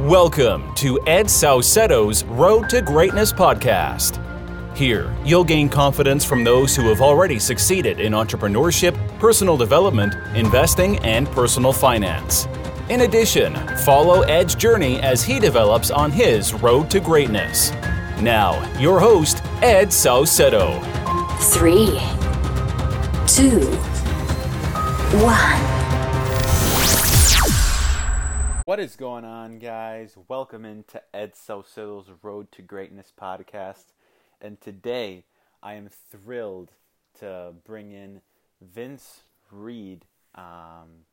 Welcome to Ed Saucedo's Road to Greatness podcast. Here, you'll gain confidence from those who have already succeeded in entrepreneurship, personal development, investing, and personal finance. In addition, follow Ed's journey as he develops on his road to greatness. Now, your host, Ed Saucedo. Three, two, one. What is going on, guys? Welcome into Ed Saucedo's Road to Greatness podcast. And today I am thrilled to bring in Vince Reed um,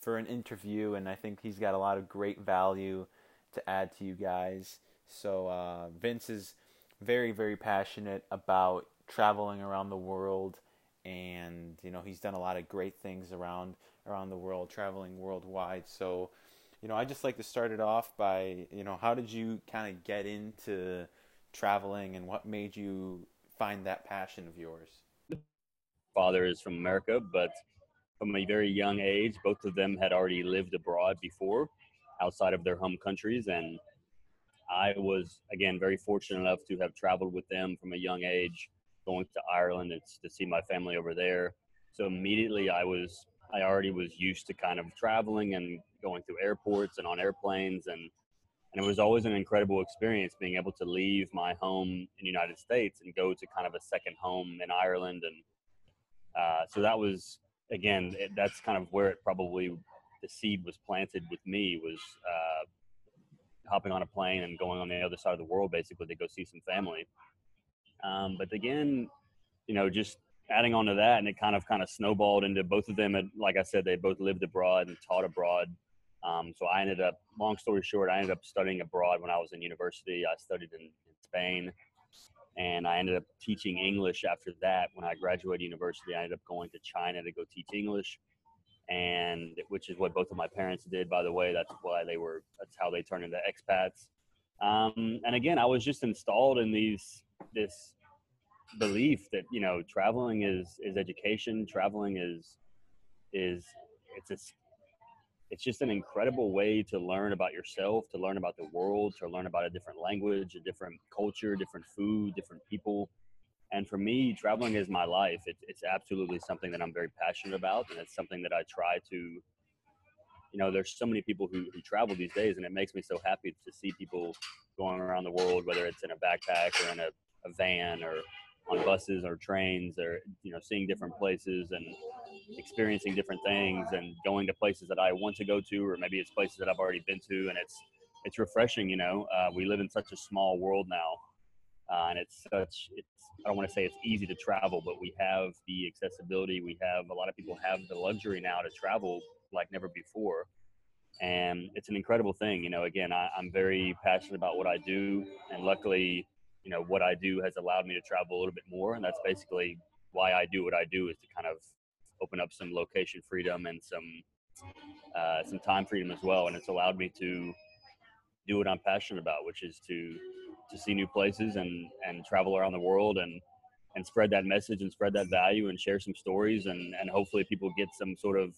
for an interview, and I think he's got a lot of great value to add to you guys. So, uh, Vince is very, very passionate about traveling around the world, and you know he's done a lot of great things around around the world, traveling worldwide. So you know, I just like to start it off by, you know, how did you kind of get into traveling and what made you find that passion of yours? Father is from America, but from a very young age, both of them had already lived abroad before outside of their home countries. And I was, again, very fortunate enough to have traveled with them from a young age, going to Ireland and to see my family over there. So immediately I was I already was used to kind of traveling and going through airports and on airplanes and and it was always an incredible experience being able to leave my home in the United States and go to kind of a second home in Ireland and uh, so that was again it, that's kind of where it probably the seed was planted with me was uh, hopping on a plane and going on the other side of the world basically to go see some family. Um, but again you know just adding on to that, and it kind of kind of snowballed into both of them. And like I said, they both lived abroad and taught abroad. Um, so I ended up, long story short, I ended up studying abroad when I was in university. I studied in, in Spain, and I ended up teaching English after that. When I graduated university, I ended up going to China to go teach English, and which is what both of my parents did. By the way, that's why they were. That's how they turned into expats. Um, and again, I was just installed in these this belief that you know traveling is is education traveling is is it's a, it's just an incredible way to learn about yourself to learn about the world to learn about a different language a different culture different food different people. And for me traveling is my life. It, it's absolutely something that i'm very passionate about and it's something that i try to you know there's so many people who, who travel these days and it makes me so happy to see people going around the world whether it's in a backpack or in a, a van or on buses or trains or you know seeing different places and experiencing different things and going to places that I want to go to or maybe it's places that I've already been to and it's it's refreshing you know uh, we live in such a small world now uh, and it's such it's I don't want to say it's easy to travel but we have the accessibility we have a lot of people have the luxury now to travel like never before and it's an incredible thing you know again I, I'm very passionate about what I do and luckily you know what I do has allowed me to travel a little bit more, and that's basically why I do what I do is to kind of open up some location freedom and some uh, some time freedom as well, and it's allowed me to do what I'm passionate about, which is to to see new places and and travel around the world and and spread that message and spread that value and share some stories and and hopefully people get some sort of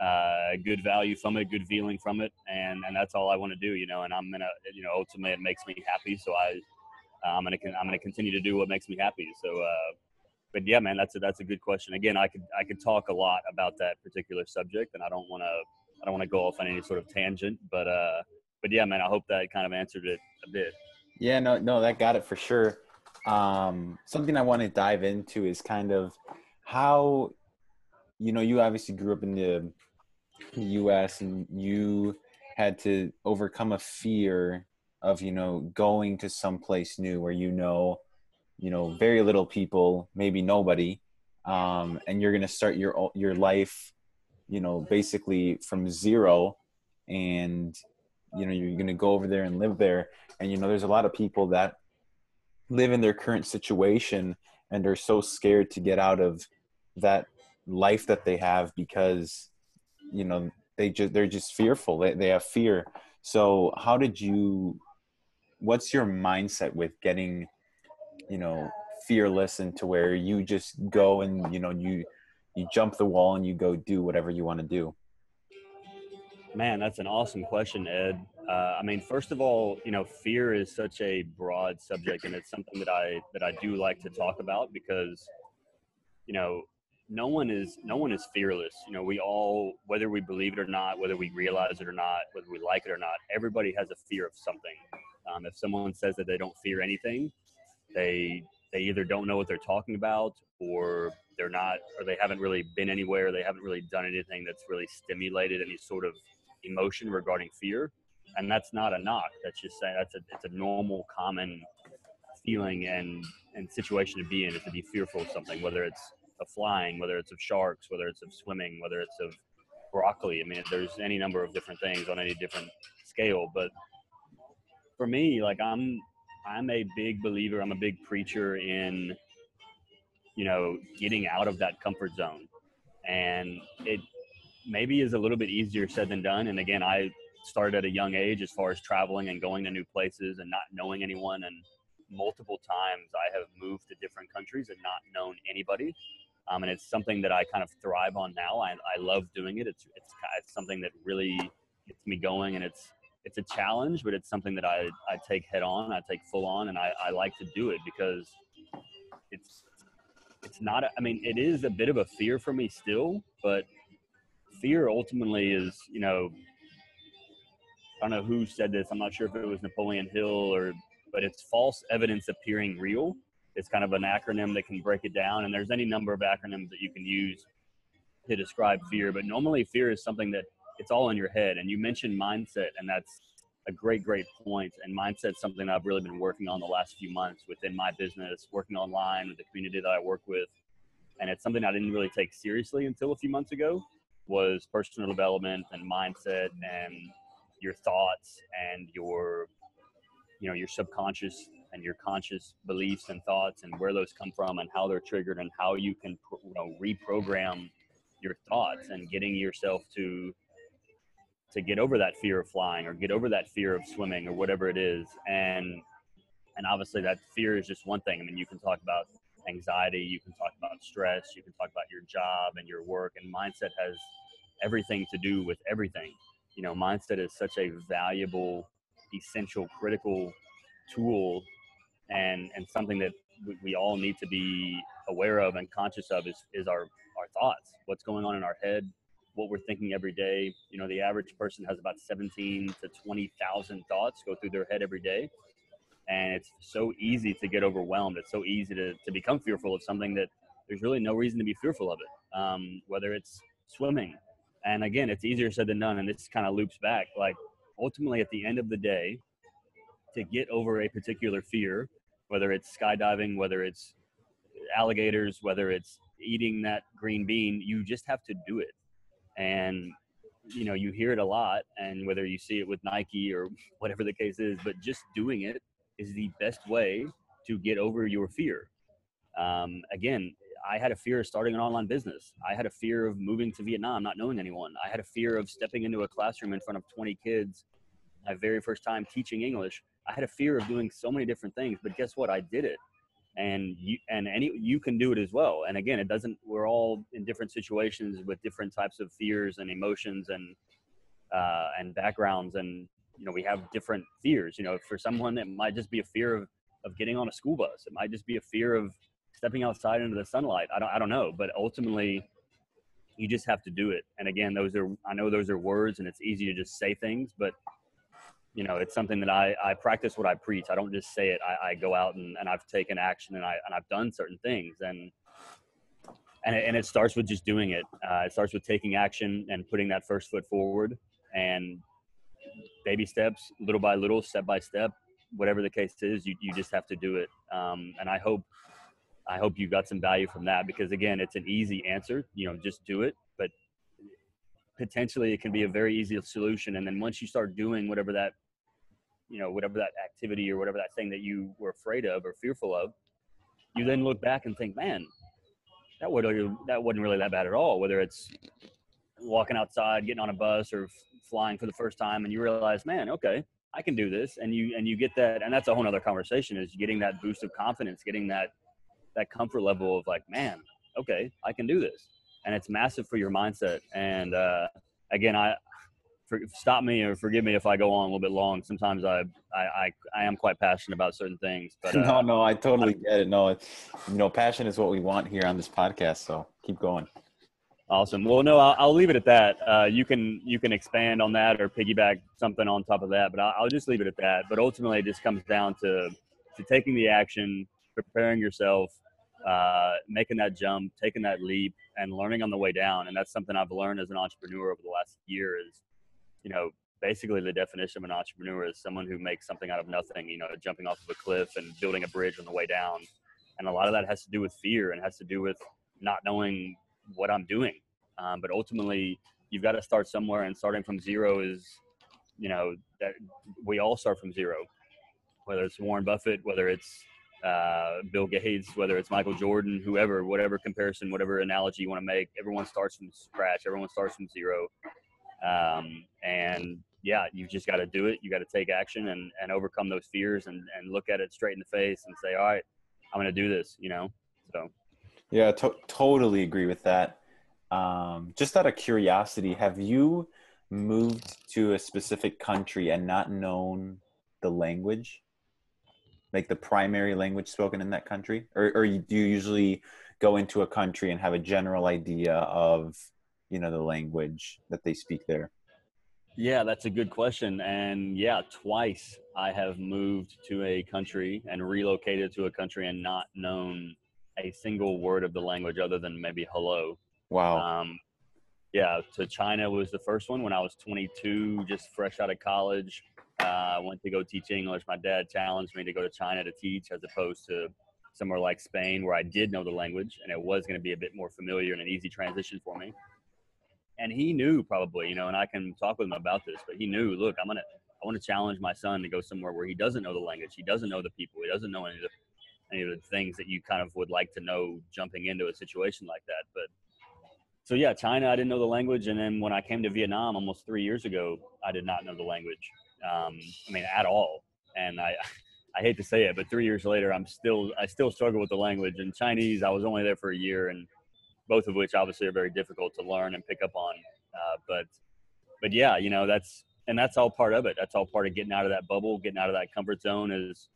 uh, good value from it, good feeling from it, and and that's all I want to do, you know. And I'm gonna, you know, ultimately it makes me happy, so I I'm gonna I'm gonna continue to do what makes me happy. So, uh, but yeah, man, that's a that's a good question. Again, I could I could talk a lot about that particular subject, and I don't want to I don't want to go off on any sort of tangent, but uh, but yeah, man, I hope that kind of answered it a bit. Yeah, no, no, that got it for sure. Um, something I want to dive into is kind of how, you know, you obviously grew up in the U.S. and you had to overcome a fear of you know going to some place new where you know you know very little people maybe nobody um, and you're going to start your your life you know basically from zero and you know you're going to go over there and live there. And you know there's a lot of people that live in their current situation and are so scared to get out of that life that they have because you know they just they're just fearful. They, they have fear. So how did you what's your mindset with getting you know fearless into where you just go and you know you you jump the wall and you go do whatever you want to do man that's an awesome question ed Uh, I mean, first of all, you know, fear is such a broad subject, and it's something that I that I do like to talk about because, you know, no one is no one is fearless. You know, we all, whether we believe it or not, whether we realize it or not, whether we like it or not, everybody has a fear of something. Um, if someone says that they don't fear anything, they they either don't know what they're talking about, or they're not, or they haven't really been anywhere. They haven't really done anything that's really stimulated any sort of emotion regarding fear. And that's not a knock. That's just saying that's a it's a normal, common feeling and and situation to be in is to be fearful of something, whether it's of flying, whether it's of sharks, whether it's of swimming, whether it's of broccoli. I mean, there's any number of different things on any different scale. But for me, like I'm, I'm a big believer. I'm a big preacher in, you know, getting out of that comfort zone, and it maybe is a little bit easier said than done. And again, I started at a young age as far as traveling and going to new places and not knowing anyone and multiple times I have moved to different countries and not known anybody um, and it's something that I kind of thrive on now. I, I love doing it. It's, it's it's something that really gets me going, and it's it's a challenge, but it's something that I, I take head on, I take full on, and I, I like to do it because it's it's not. A, I mean, it is a bit of a fear for me still, but fear ultimately is you know. I don't know who said this. I'm not sure if it was Napoleon Hill or, but it's false evidence appearing real it's kind of an acronym that can break it down. And there's any number of acronyms that you can use to describe fear. But normally, fear is something that it's all in your head. And you mentioned mindset, and that's a great, great point. And mindset's something I've really been working on the last few months within my business, working online with the community that I work with. And it's something I didn't really take seriously until a few months ago was personal development and mindset and your thoughts and your you know your subconscious and your conscious beliefs and thoughts and where those come from and how they're triggered and how you can you know, reprogram your thoughts and getting yourself to to get over that fear of flying or get over that fear of swimming or whatever it is. And and obviously that fear is just one thing. I mean you can talk about anxiety you can talk about stress you can talk about your job and your work and mindset has everything to do with everything. You know mindset is such a valuable essential critical tool and and something that we, all need to be aware of and conscious of is is our our thoughts what's going on in our head what we're thinking every day. You know the average person has about 17 to 20,000 thoughts go through their head every day. And it's so easy to get overwhelmed. It's so easy to, to become fearful of something that there's really no reason to be fearful of it um, whether it's swimming. And again it's easier said than done and this kind of loops back. Like ultimately at the end of the day to get over a particular fear whether it's skydiving, whether it's alligators, whether it's eating that green bean, you just have to do it. And you know, you hear it a lot, and whether you see it with Nike or whatever the case is, but just doing it is the best way to get over your fear. Um, again, I had a fear of starting an online business. I had a fear of moving to Vietnam, not knowing anyone. I had a fear of stepping into a classroom in front of 20 kids, my very first time teaching English. I had a fear of doing so many different things, but guess what? I did it. And you and any you can do it as well. And again, it doesn't. We're all in different situations with different types of fears and emotions and uh, and backgrounds, and you know we have different fears. You know, for someone it might just be a fear of of getting on a school bus. It might just be a fear of stepping outside into the sunlight. I don't I don't know, but ultimately you just have to do it. And again, those are I know those are words and it's easy to just say things, but you know, it's something that I, I practice what I preach. I don't just say it. I, I go out and, and I've taken action and I, and I've done certain things and, and it, and it starts with just doing it. Uh, it starts with taking action and putting that first foot forward and baby steps, little by little, step by step, whatever the case is, you, you just have to do it. Um, and I hope, I hope you got some value from that because again, it's an easy answer, you know, just do it. But potentially it can be a very easy solution. And then once you start doing whatever that you know whatever that activity or whatever that thing that you were afraid of or fearful of you then look back and think man that would that wasn't really that bad at all whether it's walking outside getting on a bus or flying for the first time and you realize man okay i can do this and you and you get that and that's a whole other conversation is getting that boost of confidence getting that that comfort level of like man okay i can do this and it's massive for your mindset and uh, again i for, stop me or forgive me if I go on a little bit long. Sometimes I I I, I am quite passionate about certain things. But uh, no, no, I totally get it. No, it, you know, passion is what we want here on this podcast. So keep going. Awesome. Well, no, I'll, I'll leave it at that. Uh, you can you can expand on that or piggyback something on top of that, but I'll, I'll just leave it at that. But ultimately, it just comes down to to taking the action, preparing yourself, uh, making that jump, taking that leap, and learning on the way down. And that's something I've learned as an entrepreneur over the last year. Is you know basically the definition of an entrepreneur is someone who makes something out of nothing. You know, jumping off of a cliff and building a bridge on the way down. And a lot of that has to do with fear and has to do with not knowing what I'm doing. Um, but ultimately, you've got to start somewhere, and starting from zero is, you know, that we all start from zero. Whether it's Warren Buffett, whether it's uh, Bill Gates, whether it's Michael Jordan, whoever, whatever comparison, whatever analogy you want to make, everyone starts from scratch. Everyone starts from zero. Um, and yeah, you've just got to do it. You got to take action and, and overcome those fears and, and look at it straight in the face and say, all right, I'm going to do this, you know? So. Yeah, to- totally agree with that. Um, just out of curiosity, have you moved to a specific country and not known the language? like the primary language spoken in that country or, or do you usually go into a country and have a general idea of you know the language that they speak there? Yeah that's a good question. And yeah twice i have moved to a country and relocated to a country and not known a single word of the language other than maybe hello. Wow. Um, yeah to china was the first one when i was 22 just fresh out of college. I uh, went to go teach English. My dad challenged me to go to China to teach as opposed to somewhere like Spain where I did know the language and it was going to be a bit more familiar and an easy transition for me. And he knew probably, you know, and I can talk with him about this, but he knew, look, I'm to, I want to challenge my son to go somewhere where he doesn't know the language. He doesn't know the people. He doesn't know any of the, any of the things that you kind of would like to know jumping into a situation like that. But so yeah, China, I didn't know the language. And then when I came to Vietnam almost three years ago, I did not know the language um, I mean, at all. And I, I hate to say it, but three years later, I'm still, I still struggle with the language. And Chinese, I was only there for a year, and both of which obviously are very difficult to learn and pick up on. Uh, but, but yeah, you know, that's, and that's all part of it. That's all part of getting out of that bubble, getting out of that comfort zone is,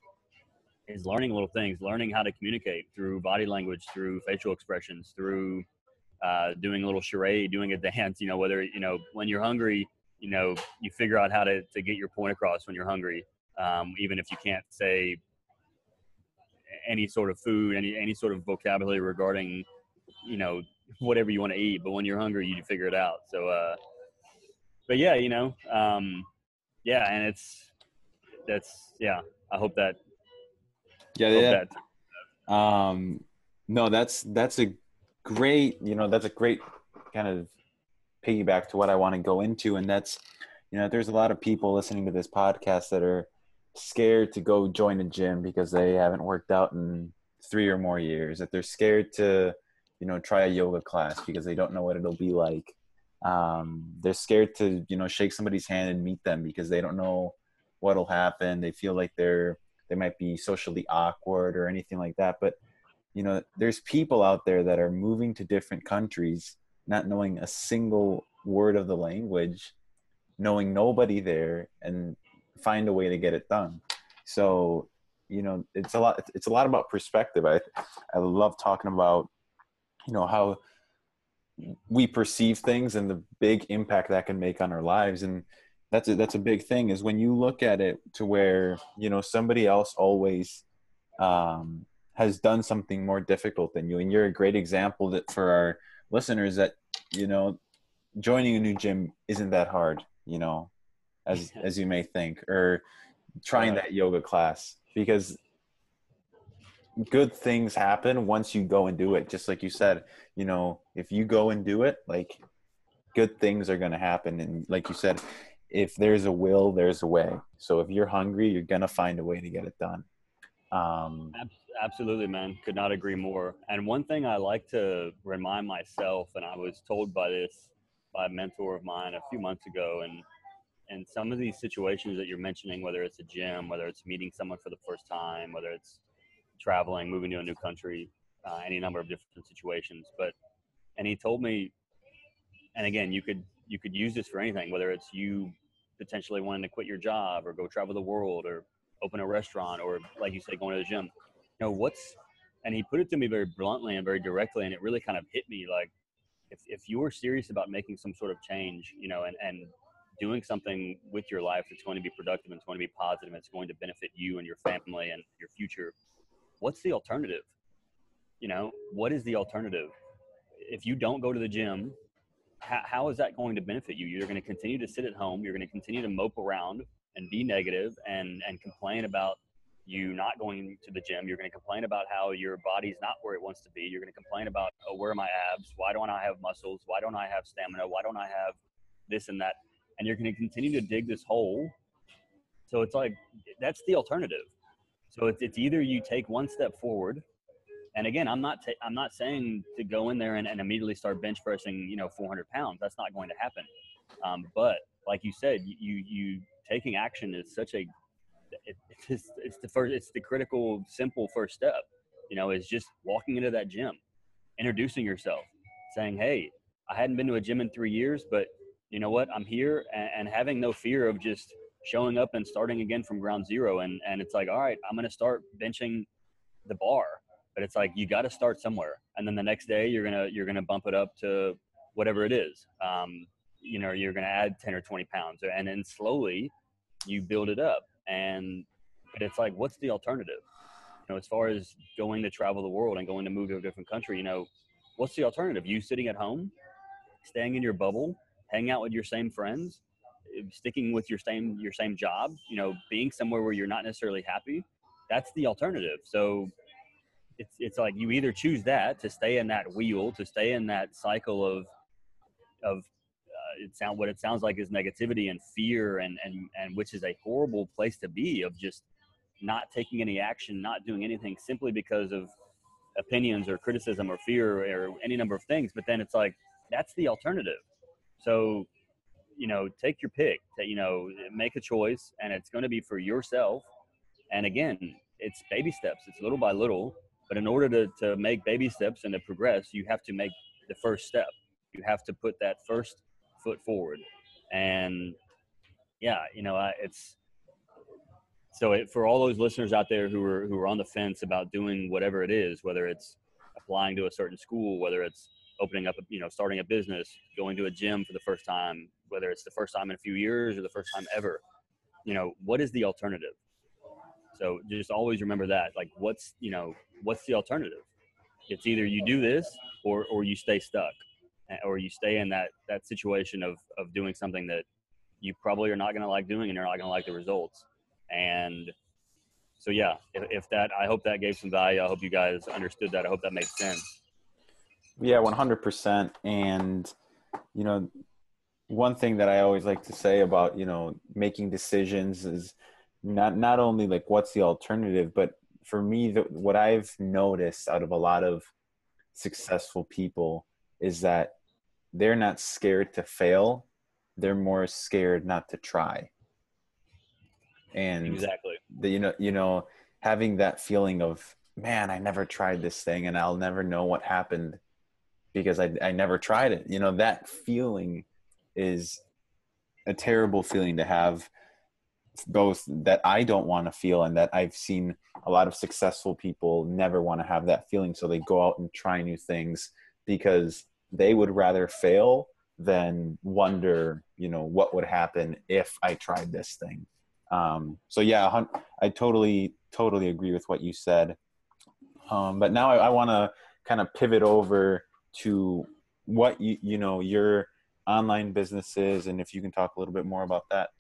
is learning little things, learning how to communicate through body language, through facial expressions, through uh, doing a little charade, doing a dance. You know, whether you know when you're hungry, you know you figure out how to, to get your point across when you're hungry um, even if you can't say any sort of food any any sort of vocabulary regarding you know whatever you want to eat but when you're hungry you figure it out so uh but yeah you know um yeah and it's that's yeah i hope that yeah yeah that. um no that's that's a great you know that's a great kind of piggyback to what I want to go into, and that's you know there's a lot of people listening to this podcast that are scared to go join a gym because they haven't worked out in three or more years. That they're scared to you know try a yoga class because they don't know what it'll be like. Um, they're scared to you know shake somebody's hand and meet them because they don't know what'll happen. They feel like they're they might be socially awkward or anything like that. But you know, there's people out there that are moving to different countries not knowing a single word of the language, knowing nobody there, and find a way to get it done. So, you know, it's a lot. It's a lot about perspective. I I love talking about, you know, how we perceive things and the big impact that can make on our lives. And that's a, that's a big thing is when you look at it to where you know somebody else always um, has done something more difficult than you. And you're a great example that for our listeners that you know joining a new gym isn't that hard you know as as you may think or trying that yoga class. Because good things happen once you go and do it just like you said you know if you go and do it like good things are going to happen and like you said if there's a will there's a way so if you're hungry you're going to find a way to get it done um, absolutely, man. Could not agree more. And one thing I like to remind myself, and I was told by this by a mentor of mine a few months ago, and and some of these situations that you're mentioning, whether it's a gym, whether it's meeting someone for the first time, whether it's traveling, moving to a new country, uh, any number of different situations. But and he told me, and again, you could you could use this for anything, whether it's you potentially wanting to quit your job or go travel the world or open a restaurant or like you said, going to the gym. You know, what's and he put it to me very bluntly and very directly and it really kind of hit me like if, if you were serious about making some sort of change, you know, and, and doing something with your life that's going to be productive and it's going to be positive and it's going to benefit you and your family and your future, what's the alternative? You know, what is the alternative? If you don't go to the gym, how, how is that going to benefit you? You're going to continue to sit at home. You're going to continue to mope around and be negative and, and complain about you not going to the gym. You're going to complain about how your body's not where it wants to be. You're going to complain about, oh, where are my abs? Why don't I have muscles? Why don't I have stamina? Why don't I have this and that? And you're going to continue to dig this hole. So it's like, that's the alternative. So it's, it's either you take one step forward. And again, I'm not, ta- I'm not saying to go in there and, and immediately start bench pressing, you know, 400 pounds. That's not going to happen. Um, but like you said, you, you taking action is such a it, it's, it's the first it's the critical simple first step you know is just walking into that gym introducing yourself saying hey i hadn't been to a gym in three years but you know what i'm here and, and having no fear of just showing up and starting again from ground zero. And and it's like all right i'm going to start benching the bar but it's like you got to start somewhere. And then the next day you're gonna you're gonna bump it up to whatever it is. Um, you know you're gonna add 10 or 20 pounds and then slowly you build it up. And but it's like what's the alternative? You know as far as going to travel the world and going to move to a different country you know what's the alternative? You sitting at home staying in your bubble hanging out with your same friends sticking with your same your same job you know being somewhere where you're not necessarily happy that's the alternative. So it's it's like you either choose that to stay in that wheel to stay in that cycle of of uh, it sound what it sounds like is negativity and fear and and and which is a horrible place to be of just not taking any action not doing anything simply because of opinions or criticism or fear or any number of things. But then it's like that's the alternative. So you know take your pick you know make a choice and it's going to be for yourself and again it's baby steps it's little by little but in order to, to make baby steps and to progress you have to make the first step you have to put that first foot forward. And yeah, you know, I, it's so it, for all those listeners out there who are who are on the fence about doing whatever it is, whether it's applying to a certain school, whether it's opening up, a, you know, starting a business, going to a gym for the first time, whether it's the first time in a few years or the first time ever, you know, what is the alternative? So just always remember that. Like, what's you know, what's the alternative? It's either you do this or or you stay stuck or you stay in that that situation of of doing something that you probably are not going to like doing and you're not going to like the results and so yeah if, if, that i hope that gave some value i hope you guys understood that i hope that made sense yeah 100% and you know one thing that i always like to say about you know making decisions is not not only like what's the alternative but for me the, what i've noticed out of a lot of successful people is that they're not scared to fail. They're more scared not to try. And exactly. the, you know you know having that feeling of man i never tried this thing and i'll never know what happened because i, I never tried it. You know that feeling is a terrible feeling to have both that i don't want to feel and that i've seen a lot of successful people never want to have that feeling. So they go out and try new things because they would rather fail than wonder you know what would happen if i tried this thing. Um, so yeah i totally totally agree with what you said. Um, but now i, I want to kind of pivot over to what you you know your online businesses and if you can talk a little bit more about that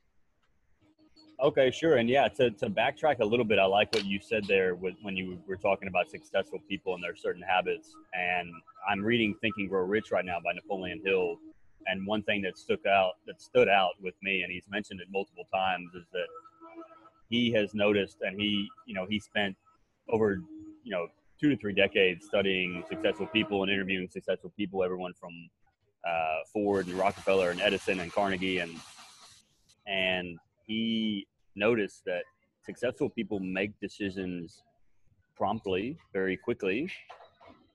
Okay, sure. And yeah, to, to backtrack a little bit, I like what you said there with, when you were talking about successful people and their certain habits. And I'm reading Think and Grow Rich right now by Napoleon Hill. And one thing that stuck out that stood out with me, and he's mentioned it multiple times, is that he has noticed, and he, you know, he spent over, you know, two to three decades studying successful people and interviewing successful people, everyone from uh, Ford and Rockefeller and Edison and Carnegie, and and he noticed that successful people make decisions promptly, very quickly,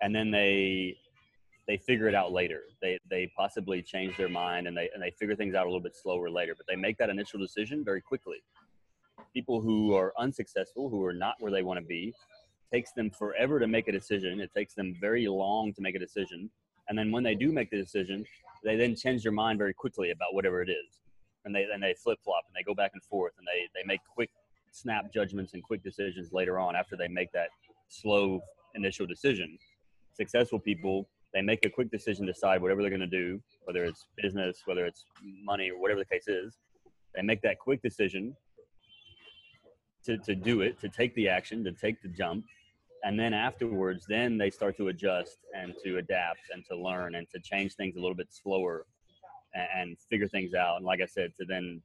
and then they they figure it out later. They they possibly change their mind and they and they figure things out a little bit slower later, but they make that initial decision very quickly. People who are unsuccessful, who are not where they want to be, takes them forever to make a decision. It takes them very long to make a decision. And then when they do make the decision, they then change their mind very quickly about whatever it is. And they then they flip flop and they go back and forth and they, they make quick snap judgments and quick decisions later on after they make that slow initial decision. Successful people they make a quick decision, to decide whatever they're going to do, whether it's business, whether it's money, or whatever the case is. They make that quick decision to, to do it, to take the action, to take the jump. And then afterwards, then they start to adjust and to adapt and to learn and to change things a little bit slower and, and figure things out. And like I said, to then,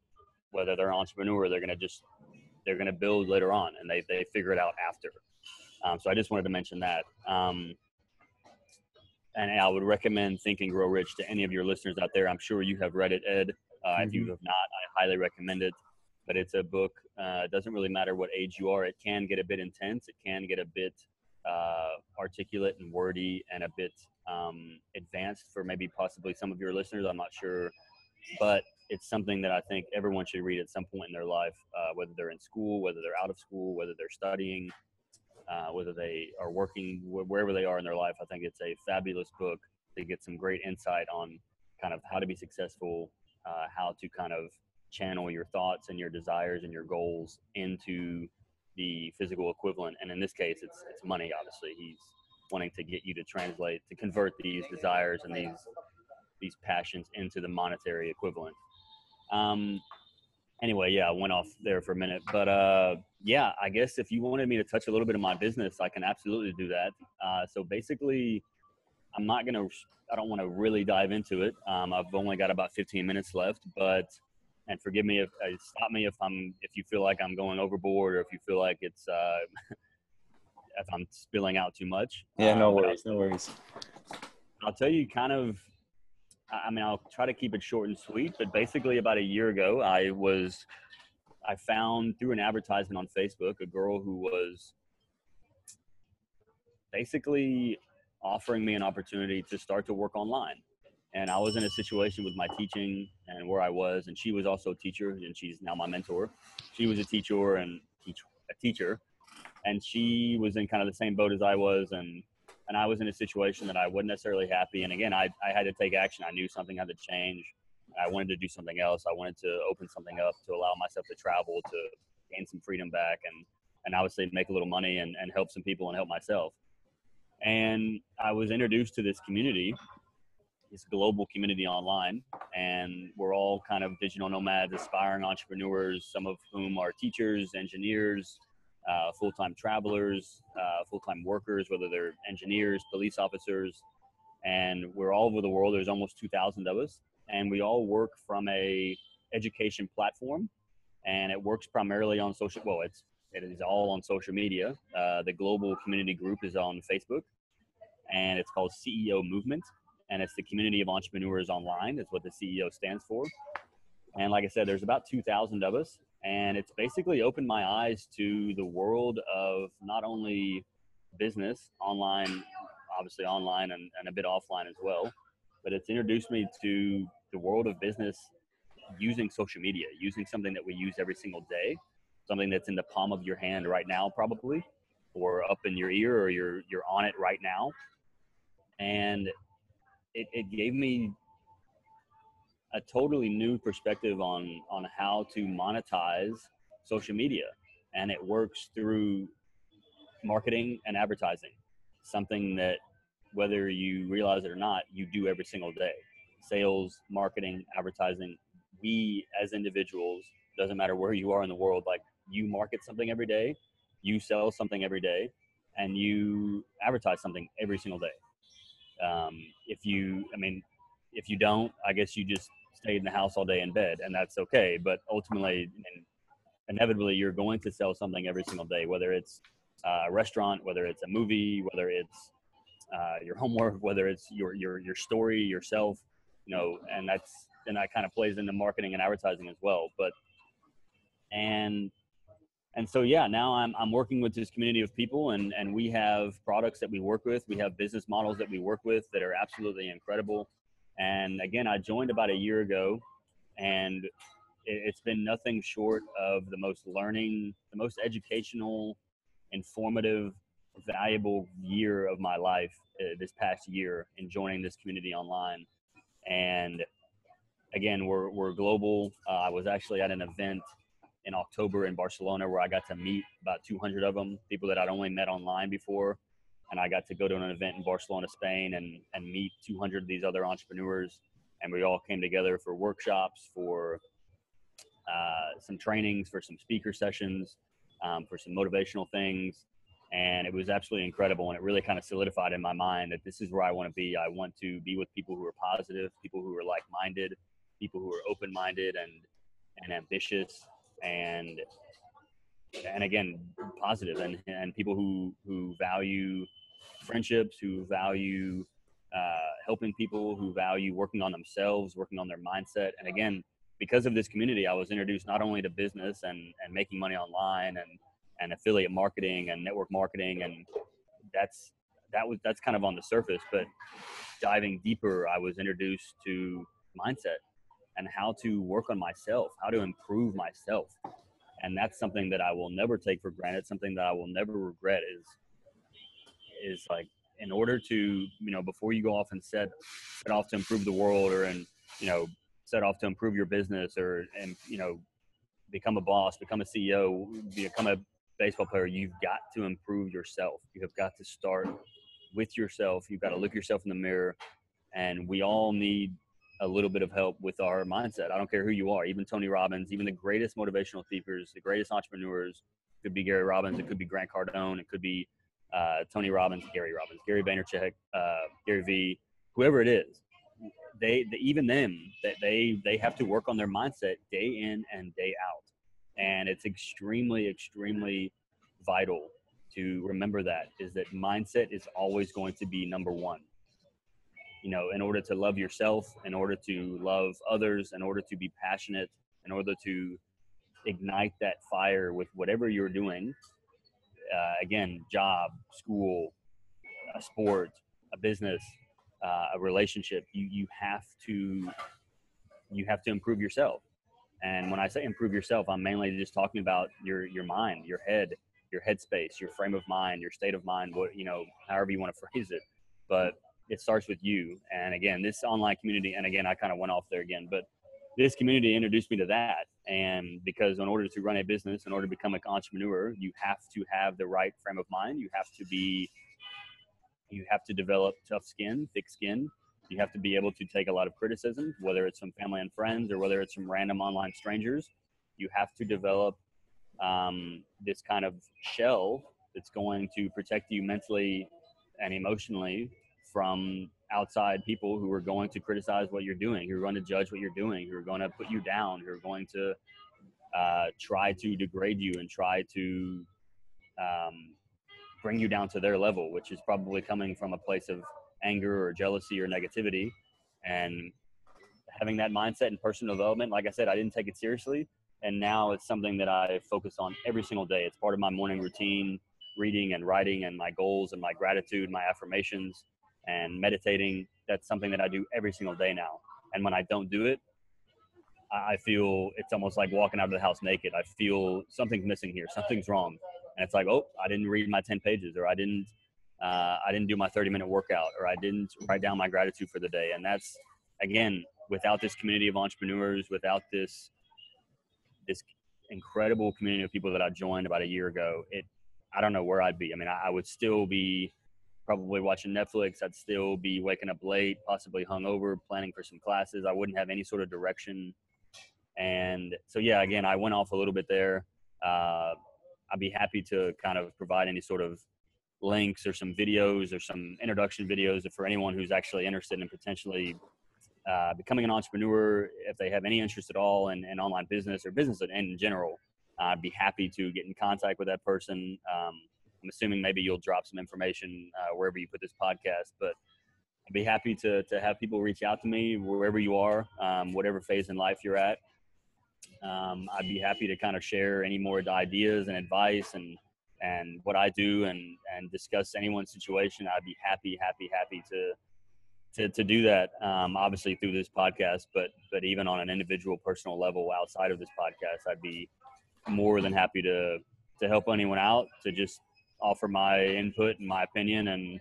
whether they're an entrepreneur, they're going to just, they're going to build later on and they, they figure it out after. Um, so I just wanted to mention that. Um, and I would recommend Think and Grow Rich to any of your listeners out there. I'm sure you have read it, Ed. Uh, mm-hmm. If you mm-hmm. have not, I highly recommend it. But it's a book. Uh, it doesn't really matter what age you are. It can get a bit intense. It can get a bit uh, articulate and wordy, and a bit um, advanced for maybe possibly some of your listeners. I'm not sure, but it's something that I think everyone should read at some point in their life, uh, whether they're in school, whether they're out of school, whether they're studying uh, whether they are working wherever they are in their life. I think it's a fabulous book to get some great insight on kind of how to be successful, uh, how to kind of channel your thoughts and your desires and your goals into the physical equivalent. And in this case, it's it's money. Obviously, he's wanting to get you to translate to convert these desires and these these passions into the monetary equivalent. Um, anyway, yeah, I went off there for a minute, but uh, yeah, I guess if you wanted me to touch a little bit of my business, I can absolutely do that. Uh, so basically, I'm not gonna, I don't want to really dive into it. Um, I've only got about 15 minutes left, but and forgive me if uh, stop me if I'm if you feel like I'm going overboard or if you feel like it's uh, if I'm spilling out too much. Yeah, no um, worries, no worries. I'll tell you kind of I mean, I'll try to keep it short and sweet, but basically, about a year ago, I was, I found through an advertisement on Facebook a girl who was basically offering me an opportunity to start to work online. And I was in a situation with my teaching and where I was, and she was also a teacher, and she's now my mentor. She was a teacher and teach a teacher, and she was in kind of the same boat as I was, and and I was in a situation that I wasn't necessarily happy. And again, I, I had to take action. I knew something had to change. I wanted to do something else. I wanted to open something up to allow myself to travel, to gain some freedom back, and and obviously make a little money and, and help some people and help myself. And I was introduced to this community, this global community online, and we're all kind of digital nomads, aspiring entrepreneurs, some of whom are teachers, engineers, uh, full-time travelers, uh, full-time workers, whether they're engineers, police officers, and we're all over the world. There's almost 2,000 of us, and we all work from a education platform, and it works primarily on social. Well, it's it is all on social media. Uh, the global community group is on Facebook, and it's called CEO Movement, and it's the community of entrepreneurs online. Is what the CEO stands for. And like I said, there's about 2,000 of us, and it's basically opened my eyes to the world of not only business online obviously online and, and a bit offline as well but it's introduced me to the world of business using social media using something that we use every single day something that's in the palm of your hand right now probably or up in your ear or you're you're on it right now and it, it gave me a totally new perspective on on how to monetize social media. And it works through marketing and advertising something that whether you realize it or not you do every single day. Sales marketing advertising we as individuals doesn't matter where you are in the world like you market something every day you sell something every day and you advertise something every single day um, if you i mean if you don't i guess you just stayed in the house all day in bed, and that's okay. But ultimately, inevitably, you're going to sell something every single day, whether it's a restaurant, whether it's a movie, whether it's uh, your homework, whether it's your your your story yourself, you know, and that's and that kind of plays into marketing and advertising as well. But and and so yeah, now I'm I'm working with this community of people, and and we have products that we work with. We have business models that we work with that are absolutely incredible. And again, I joined about a year ago, and it, it's been nothing short of the most learning, the most educational, informative, valuable year of my life uh, this past year in joining this community online. And again, we're we're global. Uh, I was actually at an event in October in Barcelona where I got to meet about 200 of them, people that I'd only met online before. And I got to go to an event in Barcelona, Spain, and, and meet 200 of these other entrepreneurs. And we all came together for workshops, for uh, some trainings, for some speaker sessions, um, for some motivational things. And it was absolutely incredible. And it really kind of solidified in my mind that this is where I want to be. I want to be with people who are positive, people who are like minded, people who are open minded and, and ambitious and and again positive. And and people who who value friendships who value uh, helping people who value working on themselves working on their mindset. And again because of this community i was introduced not only to business and and making money online and and affiliate marketing and network marketing and that's that was that's kind of on the surface but diving deeper i was introduced to mindset and how to work on myself, how to improve myself. And that's something that I will never take for granted, something that I will never regret is is like in order to, you know, before you go off and set set off to improve the world or and, you know, set off to improve your business or and, you know, become a boss, become a CEO, become a baseball player, you've got to improve yourself. You have got to start with yourself. You've got to look yourself in the mirror. And we all need a little bit of help with our mindset. I don't care who you are, even Tony Robbins, even the greatest motivational speakers, the greatest entrepreneurs. It could be Gary Robbins, it could be Grant Cardone, it could be uh, Tony Robbins, Gary Robbins, Gary Vaynerchuk, uh, Gary V, whoever it is. They, they even them that they they have to work on their mindset day in and day out, and it's extremely extremely vital to remember that is that mindset is always going to be number one you know, in order to love yourself, in order to love others, in order to be passionate, in order to ignite that fire with whatever you're doing. Uh, again, job, school, a sport, a business, uh, a relationship. You you have to you have to improve yourself. And when I say improve yourself, I'm mainly just talking about your your mind, your head, your headspace, your frame of mind, your state of mind. What you know, however you want to phrase it. But it starts with you. And again, this online community, and again, I kind of went off there again, but this community introduced me to that. And because in order to run a business, in order to become an entrepreneur, you have to have the right frame of mind. You have to be, you have to develop tough skin, thick skin. You have to be able to take a lot of criticism, whether it's from family and friends or whether it's from random online strangers. You have to develop um, this kind of shell that's going to protect you mentally and emotionally from outside people who are going to criticize what you're doing, who are going to judge what you're doing, who are going to put you down, who are going to uh, try to degrade you and try to um, bring you down to their level, which is probably coming from a place of anger or jealousy or negativity. And having that mindset in personal development, like I said, I didn't take it seriously. And now it's something that I focus on every single day. It's part of my morning routine, reading and writing, and my goals and my gratitude, my affirmations and meditating that's something that i do every single day now. And when i don't do it i feel it's almost like walking out of the house naked. I feel something's missing here something's wrong. And it's like oh i didn't read my 10 pages or i didn't uh, i didn't do my 30 minute workout or i didn't write down my gratitude for the day. And that's again without this community of entrepreneurs without this this incredible community of people that i joined about a year ago it i don't know where i'd be. I mean i, I would still be probably watching Netflix. I'd still be waking up late, possibly hungover, planning for some classes. I wouldn't have any sort of direction. And so, yeah, again, I went off a little bit there. Uh, I'd be happy to kind of provide any sort of links or some videos or some introduction videos for anyone who's actually interested in potentially uh, becoming an entrepreneur. If they have any interest at all in, in online business or business in, in general, I'd be happy to get in contact with that person. Um, I'm assuming maybe you'll drop some information uh, wherever you put this podcast, but I'd be happy to, to have people reach out to me wherever you are, um, whatever phase in life you're at. Um, I'd be happy to kind of share any more ideas and advice and and what I do and and discuss anyone's situation. I'd be happy, happy, happy to to, to do that. Um, obviously through this podcast, but but even on an individual, personal level outside of this podcast, I'd be more than happy to to help anyone out to just offer my input and my opinion and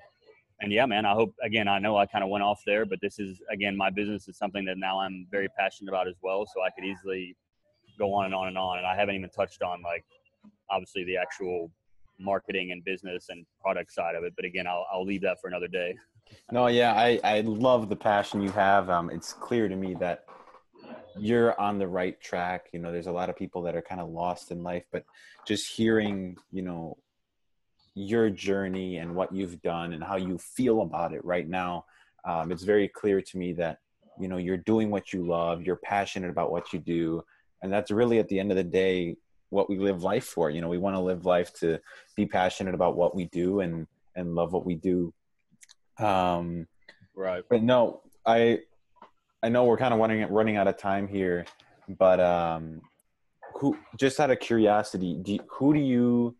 and yeah man i hope again i know i kind of went off there but this is again my business is something that now i'm very passionate about as well so i could easily go on and on and on and i haven't even touched on like obviously the actual marketing and business and product side of it but again i'll, I'll leave that for another day. No yeah i i love the passion you have um it's clear to me that you're on the right track you know there's a lot of people that are kind of lost in life but just hearing you know your journey and what you've done and how you feel about it right now um, it's very clear to me that you know you're doing what you love you're passionate about what you do and that's really at the end of the day what we live life for. You know we want to live life to be passionate about what we do and and love what we do. Um right. but no i i know we're kind of running running out of time here but um who just out of curiosity do you, who do you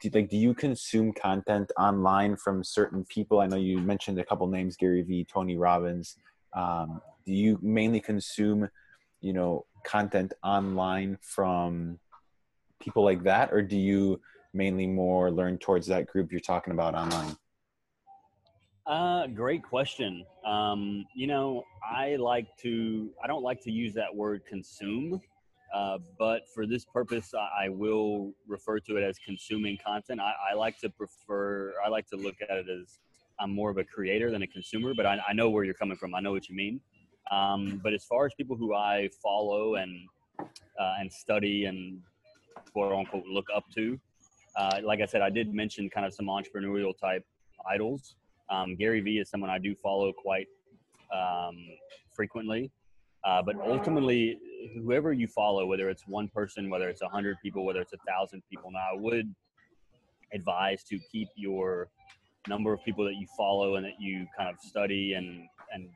do, like do you consume content online from certain people? I know you mentioned a couple names gary vee tony robbins. Um, do you mainly consume you know content online from people like that or do you mainly more learn towards that group you're talking about online? Uh, great question. Um, you know, I like to, I don't like to use that word consume uh, but for this purpose, I, I, will refer to it as consuming content. I, I, like to prefer, I like to look at it as I'm more of a creator than a consumer, but I, I know where you're coming from. I know what you mean. Um, but as far as people who I follow and uh, and study and quote unquote look up to, uh, like I said, I did mention kind of some entrepreneurial type idols. Um, Gary Vee is someone I do follow quite um, frequently. Uh, but ultimately, whoever you follow, whether it's one person, whether it's a hundred people, whether it's a thousand people, now I would advise to keep your number of people that you follow and that you kind of study and and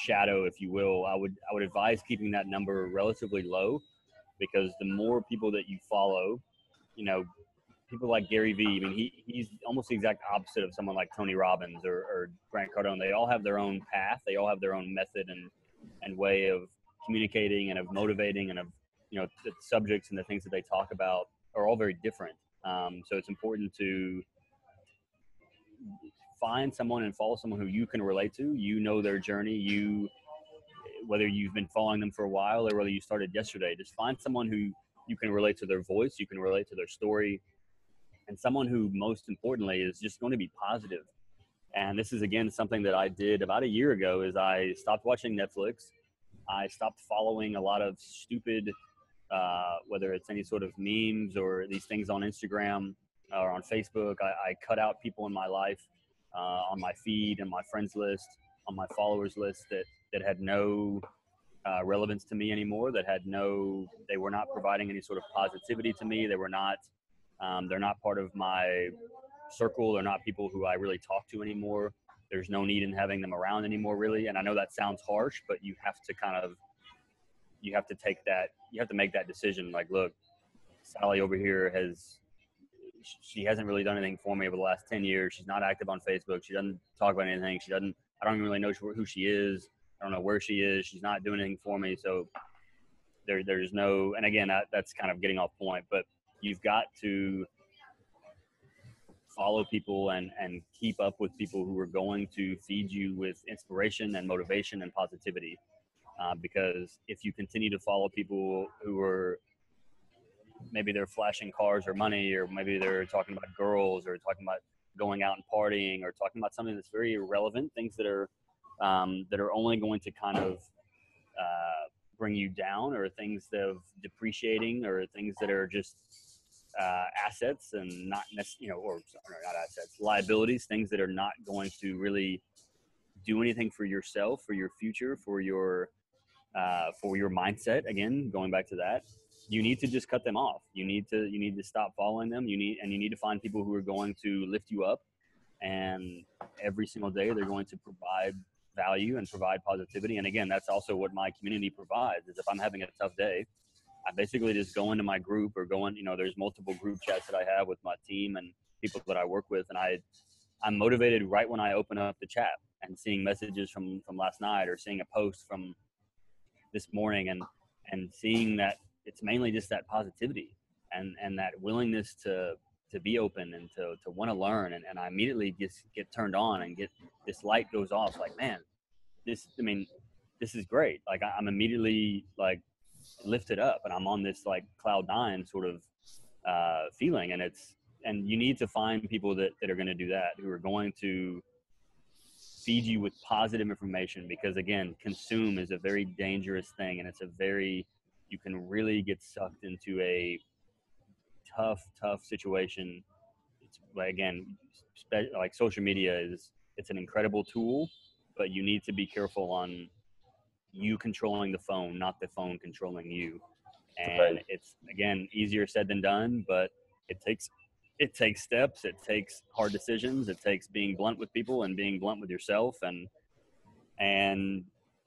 shadow, if you will. I would I would advise keeping that number relatively low because the more people that you follow, you know, people like Gary Vee, I mean, he, he's almost the exact opposite of someone like Tony Robbins or, or Grant Cardone. They all have their own path. They all have their own method and and way of communicating and of motivating and of you know the subjects and the things that they talk about are all very different. Um, so it's important to find someone and follow someone who you can relate to. You know their journey. You whether you've been following them for a while or whether you started yesterday. Just find someone who you can relate to their voice. You can relate to their story, and someone who most importantly is just going to be positive. And this is again something that I did about a year ago. Is I stopped watching Netflix. I stopped following a lot of stupid, uh, whether it's any sort of memes or these things on Instagram or on Facebook. I, I cut out people in my life uh, on my feed and my friends list, on my followers list that that had no uh, relevance to me anymore. That had no, they were not providing any sort of positivity to me. They were not, um, they're not part of my circle. They're not people who I really talk to anymore. There's no need in having them around anymore really. And i know that sounds harsh but you have to kind of you have to take that you have to make that decision. Like look sally over here has she hasn't really done anything for me over the last 10 years. She's not active on facebook. She doesn't talk about anything. She doesn't i don't even really know who she is. I don't know where she is. She's not doing anything for me. So there, there's no and again that, that's kind of getting off point but you've got to follow people and and keep up with people who are going to feed you with inspiration and motivation and positivity. Uh, because if you continue to follow people who are maybe they're flashing cars or money or maybe they're talking about girls or talking about going out and partying or talking about something that's very irrelevant things that are um, that are only going to kind of uh, bring you down or things that of depreciating or things that are just uh, assets and not you know, or not assets, liabilities, things that are not going to really do anything for yourself, for your future, for your uh, for your mindset. Again, going back to that, you need to just cut them off. You need to you need to stop following them. You need and you need to find people who are going to lift you up, and every single day they're going to provide value and provide positivity. And again, that's also what my community provides. Is if I'm having a tough day, I basically just go into my group or go in, you know, there's multiple group chats that I have with my team and people that I work with. And I, I'm motivated right when I open up the chat and seeing messages from, from last night or seeing a post from this morning and, and seeing that it's mainly just that positivity and, and that willingness to, to be open and to, to want to learn. And, and I immediately just get turned on and get this light goes off like, man, this, I mean, this is great. Like I'm immediately like lifted up and I'm on this like cloud nine sort of uh, feeling. And it's, and you need to find people that, that are going to do that, who are going to feed you with positive information because again, consume is a very dangerous thing. And it's a very, you can really get sucked into a tough, tough situation. It's like, again, like social media is, it's an incredible tool, but you need to be careful on you controlling the phone, not the phone controlling you. And right. it's again easier said than done, but it takes it takes steps, it takes hard decisions, it takes being blunt with people and being blunt with yourself and and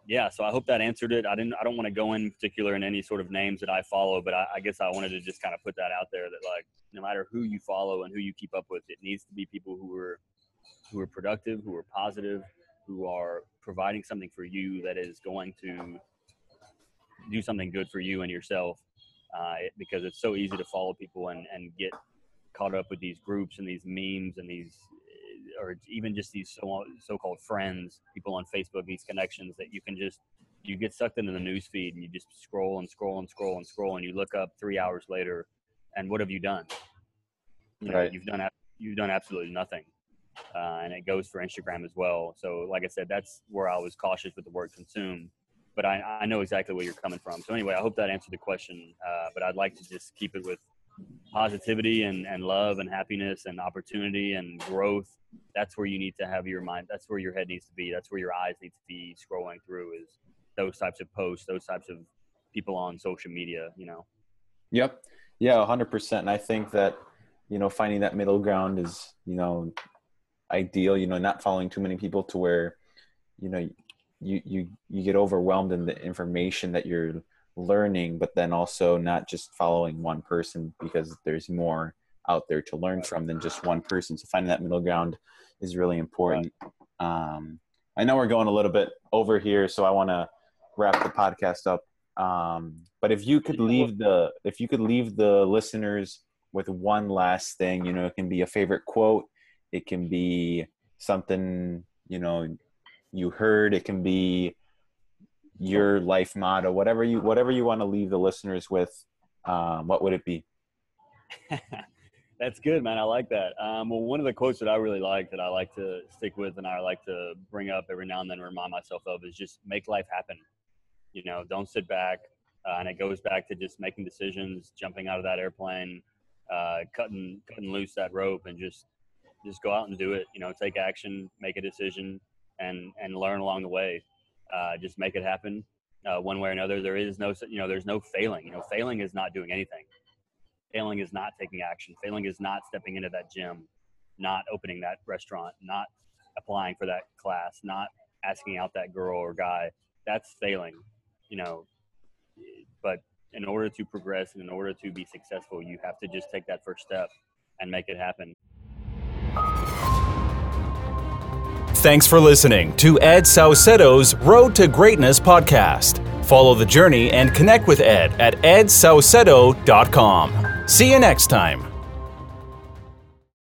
yeah, so I hope that answered it. I didn't I don't want to go in particular in any sort of names that I follow, but I, I guess I wanted to just kind of put that out there that like no matter who you follow and who you keep up with, it needs to be people who are who are productive, who are positive, who are providing something for you that is going to do something good for you and yourself uh, because it's so easy to follow people and, and get caught up with these groups and these memes and these or even just these so, so-called friends people on facebook these connections that you can just you get sucked into the news feed and you just scroll and scroll and scroll and scroll and you look up three hours later and what have you done you know, right. you've done you've done absolutely nothing uh, and it goes for Instagram as well. So, like I said, that's where I was cautious with the word consume, but I, I know exactly where you're coming from. So, anyway, I hope that answered the question. Uh, but I'd like to just keep it with positivity and, and love and happiness and opportunity and growth. That's where you need to have your mind. That's where your head needs to be. That's where your eyes need to be scrolling through is those types of posts, those types of people on social media, you know? Yep. Yeah, 100%. And I think that, you know, finding that middle ground is, you know, ideal you know not following too many people to where you know you you you get overwhelmed in the information that you're learning but then also not just following one person because there's more out there to learn from than just one person. So finding that middle ground is really important. Um, i know we're going a little bit over here so i want to wrap the podcast up. Um, but if you could leave the if you could leave the listeners with one last thing you know it can be a favorite quote it can be something you know you heard. It can be your life motto whatever you whatever you want to leave the listeners with um, what would it be? That's good man. I like that. Um, well one of the quotes that i really like that i like to stick with and i like to bring up every now and then remind myself of is just make life happen. You know don't sit back uh, and it goes back to just making decisions jumping out of that airplane uh, cutting cutting loose that rope and just just go out and do it. You know, take action, make a decision, and and learn along the way. Uh, just make it happen uh, one way or another. There is no, you know, there's no failing. You know, failing is not doing anything. Failing is not taking action. Failing is not stepping into that gym, not opening that restaurant, not applying for that class, not asking out that girl or guy. That's failing. You know, but in order to progress and in order to be successful, you have to just take that first step and make it happen. Thanks for listening to Ed Saucedo's Road to Greatness podcast. Follow the journey and connect with Ed at edsaucedo.com. See you next time.